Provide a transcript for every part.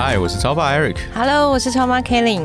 嗨，我是超爸 Eric。Hello，我是超妈 Kelly。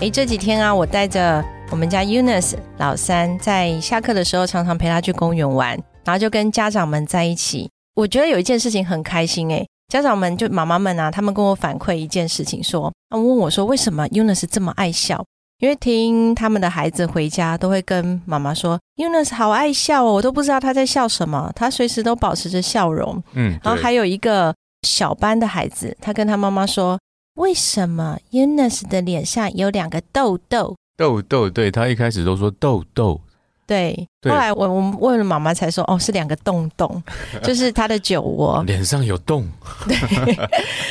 哎，这几天啊，我带着我们家 Eunice 老三，在下课的时候，常常陪他去公园玩，然后就跟家长们在一起。我觉得有一件事情很开心哎，家长们就妈妈们啊，他们跟我反馈一件事情，说，他们问我说，为什么 Eunice 这么爱笑？因为听他们的孩子回家都会跟妈妈说，Eunice 好爱笑哦，我都不知道他在笑什么，他随时都保持着笑容。嗯，然后还有一个。小班的孩子，他跟他妈妈说：“为什么 Eunice 的脸上有两个痘痘？”痘痘，对他一开始都说痘痘，对。后来我我们问了妈妈才说：“哦，是两个洞洞，就是他的酒窝，脸上有洞。”对，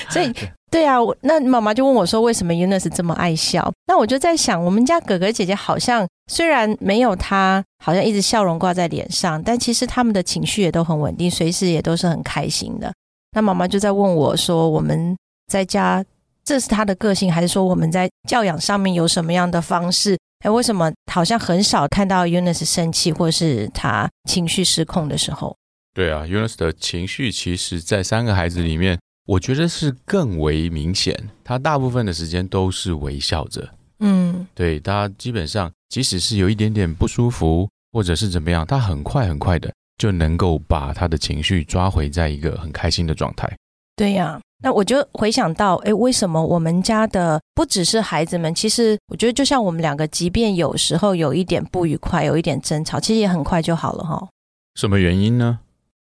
所以对啊，那妈妈就问我说：“为什么 Eunice 这么爱笑？”那我就在想，我们家哥哥姐姐好像虽然没有他，好像一直笑容挂在脸上，但其实他们的情绪也都很稳定，随时也都是很开心的。那妈妈就在问我说：“我们在家，这是他的个性，还是说我们在教养上面有什么样的方式？哎，为什么好像很少看到 Eunice 生气，或是他情绪失控的时候？”对啊，Eunice 的情绪其实，在三个孩子里面，我觉得是更为明显。他大部分的时间都是微笑着。嗯，对，他基本上即使是有一点点不舒服，或者是怎么样，他很快很快的。就能够把他的情绪抓回在一个很开心的状态。对呀，那我就回想到，哎，为什么我们家的不只是孩子们？其实我觉得，就像我们两个，即便有时候有一点不愉快，有一点争吵，其实也很快就好了哈。什么原因呢？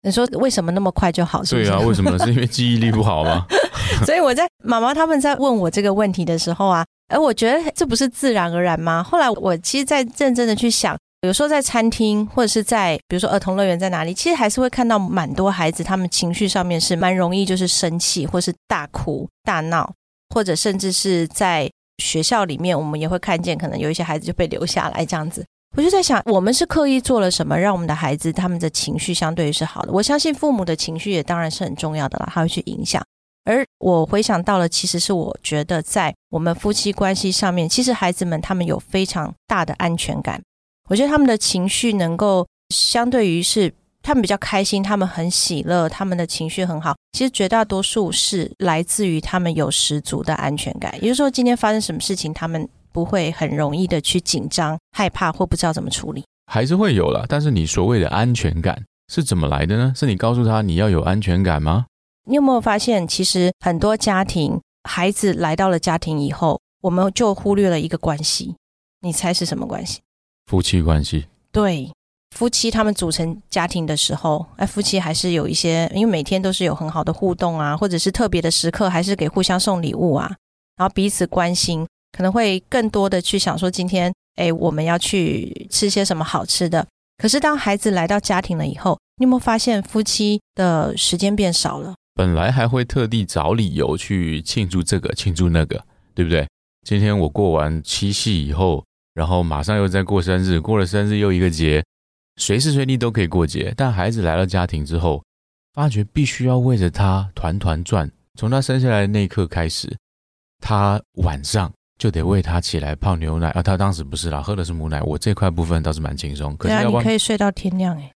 你说为什么那么快就好？对啊，为什么？是因为记忆力不好吗？所以我在妈妈他们在问我这个问题的时候啊，哎，我觉得这不是自然而然吗？后来我其实，在认真的去想。有时候在餐厅，或者是在比如说儿童乐园在哪里，其实还是会看到蛮多孩子，他们情绪上面是蛮容易就是生气，或是大哭大闹，或者甚至是在学校里面，我们也会看见可能有一些孩子就被留下来这样子。我就在想，我们是刻意做了什么，让我们的孩子他们的情绪相对于是好的？我相信父母的情绪也当然是很重要的啦，他会去影响。而我回想到了，其实是我觉得在我们夫妻关系上面，其实孩子们他们有非常大的安全感。我觉得他们的情绪能够相对于是他们比较开心，他们很喜乐，他们的情绪很好。其实绝大多数是来自于他们有十足的安全感。也就是说，今天发生什么事情，他们不会很容易的去紧张、害怕或不知道怎么处理。还是会有了，但是你所谓的安全感是怎么来的呢？是你告诉他你要有安全感吗？你有没有发现，其实很多家庭孩子来到了家庭以后，我们就忽略了一个关系。你猜是什么关系？夫妻关系对夫妻他们组成家庭的时候，哎，夫妻还是有一些，因为每天都是有很好的互动啊，或者是特别的时刻，还是给互相送礼物啊，然后彼此关心，可能会更多的去想说今天，哎，我们要去吃些什么好吃的。可是当孩子来到家庭了以后，你有没有发现夫妻的时间变少了？本来还会特地找理由去庆祝这个庆祝那个，对不对？今天我过完七夕以后。然后马上又在过生日，过了生日又一个节，随时随地都可以过节。但孩子来了家庭之后，发觉必须要为着他团团转。从他生下来的那一刻开始，他晚上就得为他起来泡牛奶。啊，他当时不是啦，喝的是母奶。我这块部分倒是蛮轻松。可是要啊，你可以睡到天亮哎。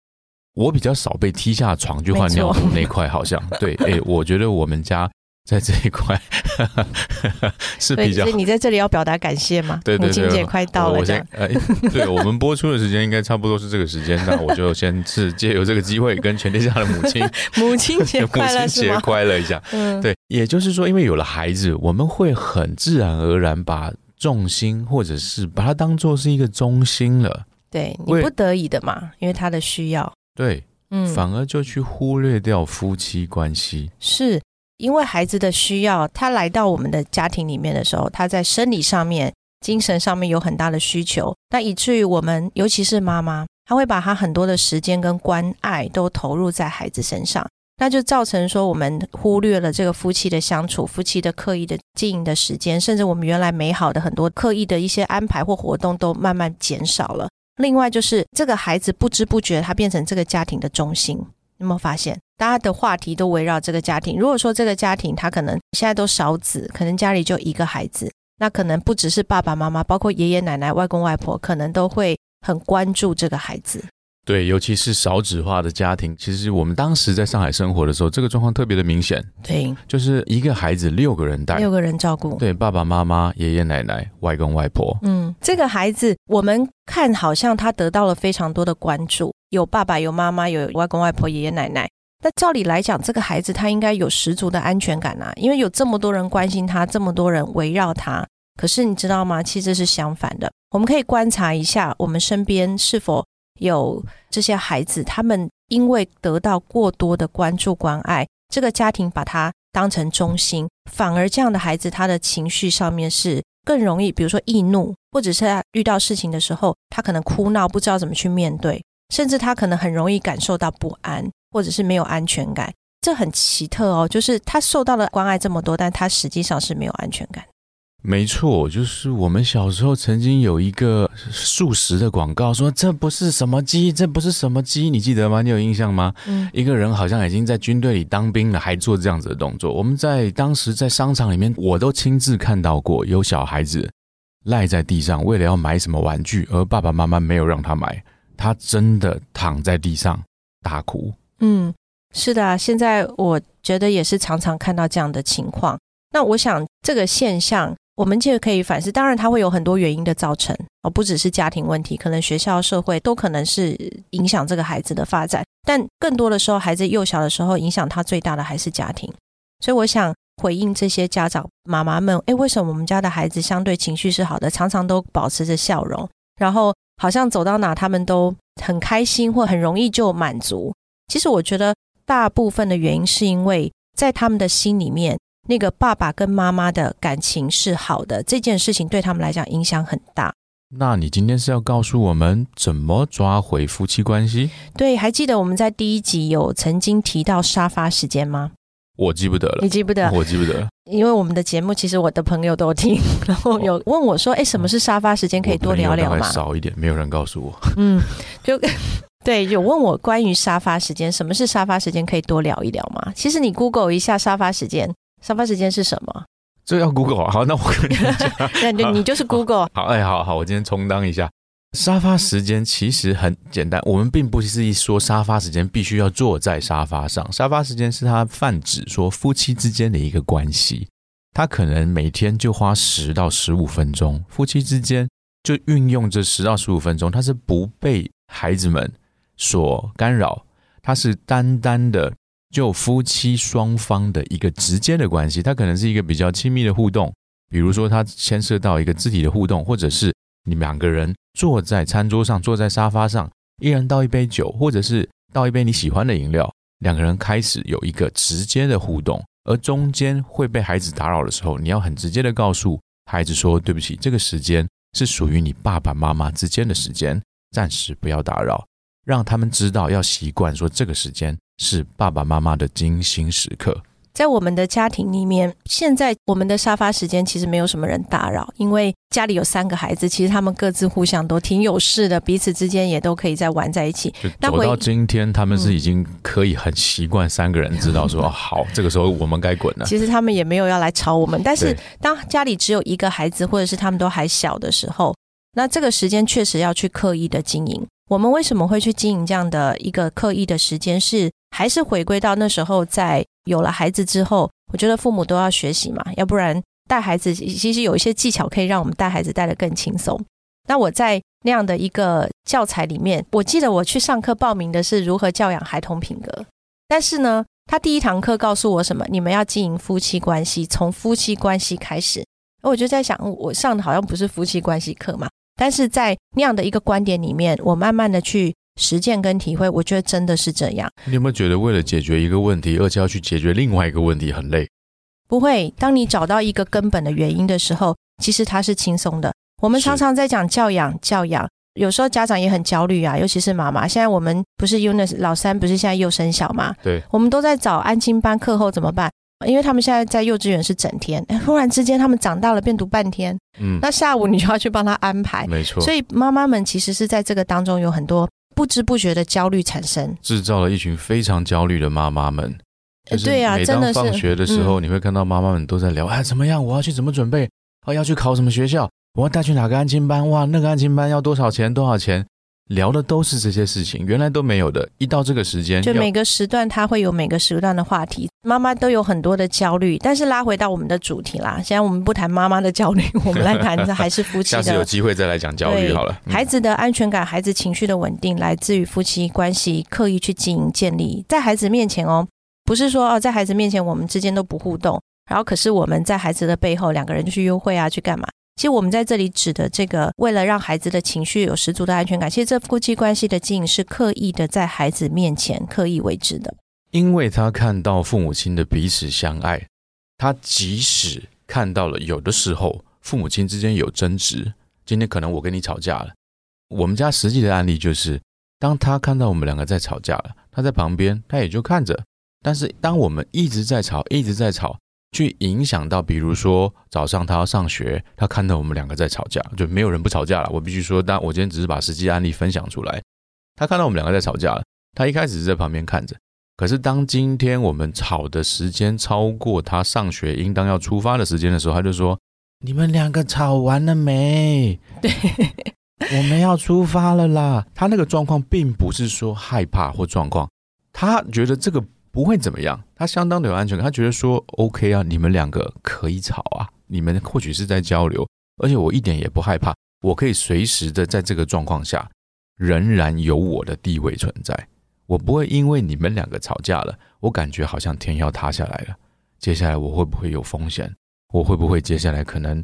我比较少被踢下床去换尿布那块，好像对 哎，我觉得我们家。在这一块 是比较，所以你在这里要表达感谢吗？对对对，母亲节快到了，这样。呃，对我们播出的时间应该差不多是这个时间，那我 就先是借由这个机会跟全天下的母亲，母亲节快乐，母亲节快乐一下。嗯，对，也就是说，因为有了孩子，我们会很自然而然把重心或者是把它当做是一个中心了。对你不得已的嘛，因为他的需要。对，嗯，反而就去忽略掉夫妻关系。是。因为孩子的需要，他来到我们的家庭里面的时候，他在生理上面、精神上面有很大的需求，那以至于我们，尤其是妈妈，她会把她很多的时间跟关爱都投入在孩子身上。那就造成说我们忽略了这个夫妻的相处、夫妻的刻意的经营的时间，甚至我们原来美好的很多刻意的一些安排或活动都慢慢减少了。另外就是这个孩子不知不觉他变成这个家庭的中心，有没有发现？大家的话题都围绕这个家庭。如果说这个家庭他可能现在都少子，可能家里就一个孩子，那可能不只是爸爸妈妈，包括爷爷奶奶、外公外婆，可能都会很关注这个孩子。对，尤其是少子化的家庭，其实我们当时在上海生活的时候，这个状况特别的明显。对，就是一个孩子六个人带，六个人照顾。对，爸爸妈妈、爷爷奶奶、外公外婆。嗯，这个孩子我们看好像他得到了非常多的关注，有爸爸、有妈妈、有外公外婆、爷爷奶奶。那照理来讲，这个孩子他应该有十足的安全感啊，因为有这么多人关心他，这么多人围绕他。可是你知道吗？其实是相反的。我们可以观察一下，我们身边是否。有这些孩子，他们因为得到过多的关注关爱，这个家庭把他当成中心，反而这样的孩子，他的情绪上面是更容易，比如说易怒，或者是他遇到事情的时候，他可能哭闹，不知道怎么去面对，甚至他可能很容易感受到不安，或者是没有安全感。这很奇特哦，就是他受到了关爱这么多，但他实际上是没有安全感。没错，就是我们小时候曾经有一个素食的广告，说这不是什么鸡，这不是什么鸡，你记得吗？你有印象吗？嗯，一个人好像已经在军队里当兵了，还做这样子的动作。我们在当时在商场里面，我都亲自看到过有小孩子赖在地上，为了要买什么玩具，而爸爸妈妈没有让他买，他真的躺在地上大哭。嗯，是的啊，现在我觉得也是常常看到这样的情况。那我想这个现象。我们其实可以反思，当然它会有很多原因的造成哦，不只是家庭问题，可能学校、社会都可能是影响这个孩子的发展。但更多的时候，孩子幼小的时候，影响他最大的还是家庭。所以我想回应这些家长妈妈们：，诶，为什么我们家的孩子相对情绪是好的，常常都保持着笑容，然后好像走到哪他们都很开心，或很容易就满足？其实我觉得大部分的原因是因为在他们的心里面。那个爸爸跟妈妈的感情是好的，这件事情对他们来讲影响很大。那你今天是要告诉我们怎么抓回夫妻关系？对，还记得我们在第一集有曾经提到沙发时间吗？我记不得了，你记不得？我记不得，因为我们的节目其实我的朋友都听，然后有问我说：“哎，什么是沙发时间？可以多聊聊吗？”少一点，没有人告诉我。嗯，就对，有问我关于沙发时间，什么是沙发时间？可以多聊一聊吗？其实你 Google 一下沙发时间。沙发时间是什么？这要 Google 好，那我跟你讲，那你你就是 Google 好，哎，好好，我今天充当一下。沙发时间其实很简单，我们并不是一说沙发时间必须要坐在沙发上。沙发时间是它泛指说夫妻之间的一个关系，他可能每天就花十到十五分钟，夫妻之间就运用这十到十五分钟，他是不被孩子们所干扰，它是单单的。就夫妻双方的一个直接的关系，它可能是一个比较亲密的互动，比如说它牵涉到一个肢体的互动，或者是你们两个人坐在餐桌上，坐在沙发上，一人倒一杯酒，或者是倒一杯你喜欢的饮料，两个人开始有一个直接的互动，而中间会被孩子打扰的时候，你要很直接的告诉孩子说：“对不起，这个时间是属于你爸爸妈妈之间的时间，暂时不要打扰。”让他们知道要习惯说这个时间是爸爸妈妈的精心时刻。在我们的家庭里面，现在我们的沙发时间其实没有什么人打扰，因为家里有三个孩子，其实他们各自互相都挺有事的，彼此之间也都可以在玩在一起。走到今天，他们是已经可以很习惯三个人知道说好，这个时候我们该滚了。其实他们也没有要来吵我们，但是当家里只有一个孩子，或者是他们都还小的时候，那这个时间确实要去刻意的经营。我们为什么会去经营这样的一个刻意的时间？是还是回归到那时候，在有了孩子之后，我觉得父母都要学习嘛，要不然带孩子其实有一些技巧可以让我们带孩子带得更轻松。那我在那样的一个教材里面，我记得我去上课报名的是如何教养孩童品格，但是呢，他第一堂课告诉我什么？你们要经营夫妻关系，从夫妻关系开始。我就在想，我上的好像不是夫妻关系课嘛？但是在那样的一个观点里面，我慢慢的去实践跟体会，我觉得真的是这样。你有没有觉得为了解决一个问题，而且要去解决另外一个问题很累？不会，当你找到一个根本的原因的时候，其实它是轻松的。我们常常在讲教养，教养，有时候家长也很焦虑啊，尤其是妈妈。现在我们不是 UNIS 老三，不是现在又生小嘛？对，我们都在找安亲班课后怎么办？因为他们现在在幼稚园是整天，哎，忽然之间他们长大了变读半天，嗯，那下午你就要去帮他安排。没错，所以妈妈们其实是在这个当中有很多不知不觉的焦虑产生。制造了一群非常焦虑的妈妈们。对呀每真的是当放学的时候，嗯你会看到妈妈们都在聊，哎，怎么样？我要去怎么准备？哦，要去考什么学校？我要带去哪个安亲班？哇，那个安亲班要多少钱？多少钱？聊的都是这些事情，原来都没有的。一到这个时间，就每个时段，它会有每个时段的话题，妈妈都有很多的焦虑。但是拉回到我们的主题啦，现在我们不谈妈妈的焦虑，我们来 谈的还是夫妻下次有。机会再来讲焦虑好了。嗯孩子的安全感、孩子情绪的稳定，来自于夫妻关系刻意去经营建立，在孩子面前哦，不是说哦，在孩子面前我们之间都不互动，然后可是我们在孩子的背后两个人就去约会啊，去干嘛？其实我们在这里指的这个，为了让孩子的情绪有十足的安全感，其实这夫妻关系的经营是刻意的在孩子面前刻意为之的。因为他看到父母亲的彼此相爱，他即使看到了有的时候父母亲之间有争执，今天可能我跟你吵架了，我们家实际的案例就是，当他看到我们两个在吵架了，他在旁边他也就看着，但是当我们一直在吵，一直在吵。去影响到，比如说早上他要上学，他看到我们两个在吵架，就没有人不吵架了。我必须说，但我今天只是把实际案例分享出来。他看到我们两个在吵架了，他一开始是在旁边看着，可是当今天我们吵的时间超过他上学应当要出发的时间的时候，他就说：“你们两个吵完了没？对，我们要出发了啦。”他那个状况并不是说害怕或状况，他觉得这个不会怎么样，他相当的有安全感，他觉得说 OK 啊，你们两个可以吵啊，你们或许是在交流，而且我一点也不害怕，我可以随时的在这个状况下，仍然有我的地位存在。我不会因为你们两个吵架了，我感觉好像天要塌下来了。接下来我会不会有风险？我会不会接下来可能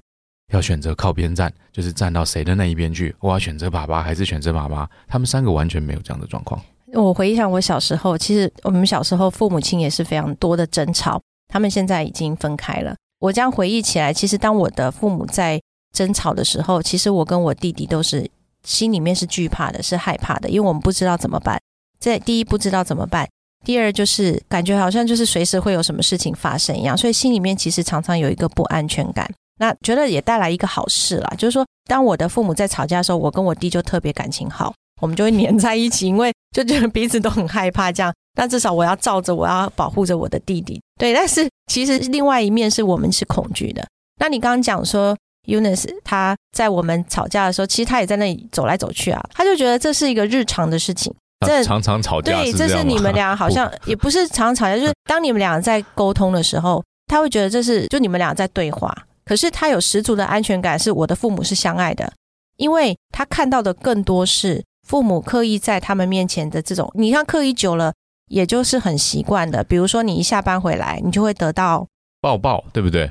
要选择靠边站，就是站到谁的那一边去？我要选择爸爸还是选择妈妈？他们三个完全没有这样的状况。我回想我小时候，其实我们小时候父母亲也是非常多的争吵，他们现在已经分开了。我这样回忆起来，其实当我的父母在争吵的时候，其实我跟我弟弟都是心里面是惧怕的，是害怕的，因为我们不知道怎么办。这第一不知道怎么办，第二就是感觉好像就是随时会有什么事情发生一样，所以心里面其实常常有一个不安全感。那觉得也带来一个好事啦，就是说，当我的父母在吵架的时候，我跟我弟就特别感情好，我们就会黏在一起，因为就觉得彼此都很害怕这样。那至少我要罩着，我要保护着我的弟弟。对，但是其实另外一面是我们是恐惧的。那你刚刚讲说，Unis 他在我们吵架的时候，其实他也在那里走来走去啊，他就觉得这是一个日常的事情。这常常吵架对，这是你们俩好像也不是常常吵架，就是 当你们俩在沟通的时候，他会觉得这是就你们俩在对话，可是他有十足的安全感，是我的父母是相爱的，因为他看到的更多是父母刻意在他们面前的这种，你看刻意久了，也就是很习惯的。比如说你一下班回来，你就会得到抱抱，对不对？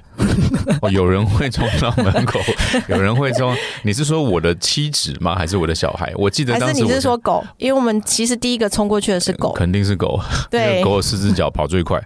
哦，有人会冲到门口，有人会冲。你是说我的妻子吗？还是我的小孩？我记得当时你是说狗？因为我们其实第一个冲过去的是狗，肯定是狗，对狗有四只脚，跑最快。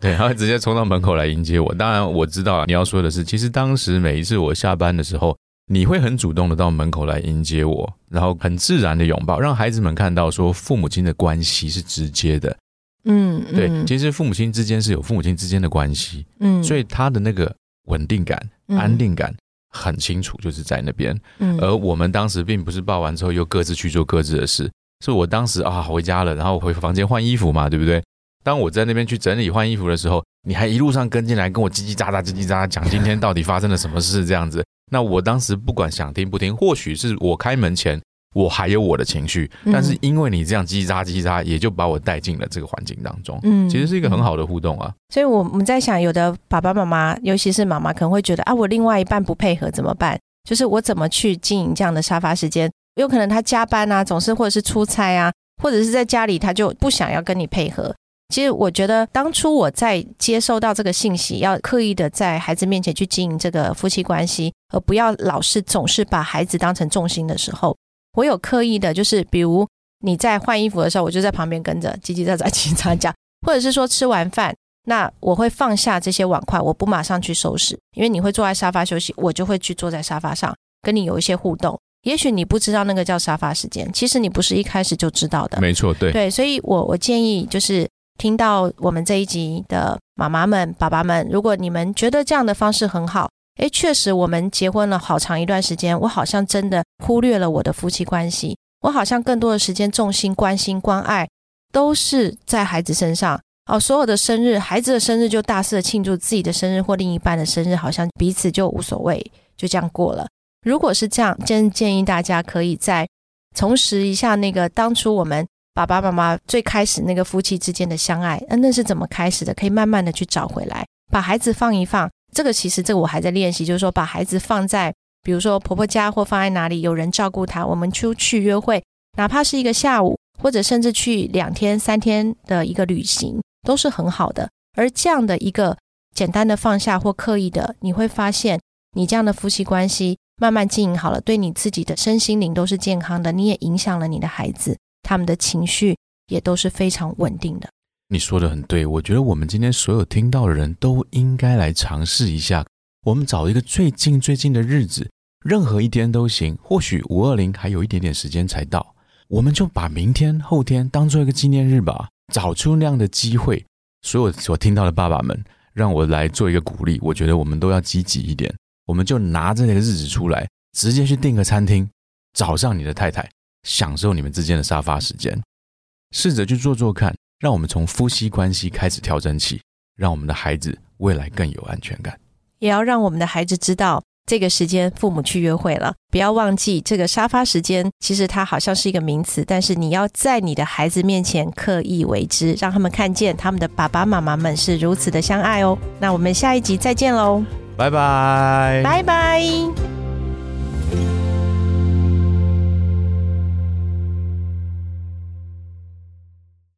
对，它会直接冲到门口来迎接我。当然，我知道啊你要说的是，其实当时每一次我下班的时候，你会很主动的到门口来迎接我，然后很自然的拥抱，让孩子们看到说父母亲的关系是直接的。嗯，对，嗯其实父母亲之间是有父母亲之间的关系，嗯所以他的那个稳定感、嗯安定感很清楚，就是在那边。嗯而我们当时并不是抱完之后又各自去做各自的事，是我当时啊回家了，然后回房间换衣服嘛，对不对？当我在那边去整理换衣服的时候，你还一路上跟进来跟我叽叽喳喳、叽叽喳喳讲今天到底发生了什么事这样子。那我当时不管想听不听，或许是我开门前我还有我的情绪，嗯但是因为你这样叽叽喳叽喳，也就把我带进了这个环境当中。嗯其实是一个很好的互动啊。所以我们在想，有的爸爸妈妈，尤其是妈妈，可能会觉得啊，我另外一半不配合怎么办？就是我怎么去经营这样的沙发时间？有可能他加班啊，总是或者是出差啊，或者是在家里他就不想要跟你配合。其实我觉得，当初我在接受到这个信息，要刻意的在孩子面前去经营这个夫妻关系，而不要老是总是把孩子当成重心的时候，我有刻意的，就是比如你在换衣服的时候，我就在旁边跟着叽叽喳喳、叽叽喳喳，或者是说吃完饭，那我会放下这些碗筷，我不马上去收拾，因为你会坐在沙发休息，我就会去坐在沙发上跟你有一些互动。也许你不知道那个叫沙发时间，其实你不是一开始就知道的。没错，对，对，所以我我建议就是听到我们这一集的妈妈们、爸爸们，如果你们觉得这样的方式很好，诶，确实我们结婚了好长一段时间，我好像真的忽略了我的夫妻关系，我好像更多的时间重心、关心、关爱都是在孩子身上。哦，所有的生日，孩子的生日就大肆的庆祝，自己的生日或另一半的生日，好像彼此就无所谓，就这样过了。如果是这样，真建议大家可以再重拾一下那个当初我们爸爸妈妈最开始那个夫妻之间的相爱，那那是怎么开始的？可以慢慢的去找回来，把孩子放一放。这个其实这个我还在练习，就是说把孩子放在比如说婆婆家或放在哪里，有人照顾他。我们出去约会，哪怕是一个下午，或者甚至去两天三天的一个旅行。都是很好的，而这样的一个简单的放下或刻意的，你会发现，你这样的夫妻关系慢慢经营好了，对你自己的身心灵都是健康的，你也影响了你的孩子，他们的情绪也都是非常稳定的。你说的很对，我觉得我们今天所有听到的人都应该来尝试一下，我们找一个最近最近的日子，任何一天都行，或许五二零还有一点点时间才到，我们就把明天、后天当做一个纪念日吧。找出那样的机会，所有所听到的爸爸们，让我来做一个鼓励。我觉得我们都要积极一点，我们就拿着那个日子出来，直接去订个餐厅，找上你的太太，享受你们之间的沙发时间，试着去做做看，让我们从夫妻关系开始调整起，让我们的孩子未来更有安全感，也要让我们的孩子知道。这个时间，父母去约会了，不要忘记这个沙发时间。其实它好像是一个名词，但是你要在你的孩子面前刻意为之，让他们看见他们的爸爸妈妈们是如此的相爱哦。那我们下一集再见喽，拜拜，拜拜。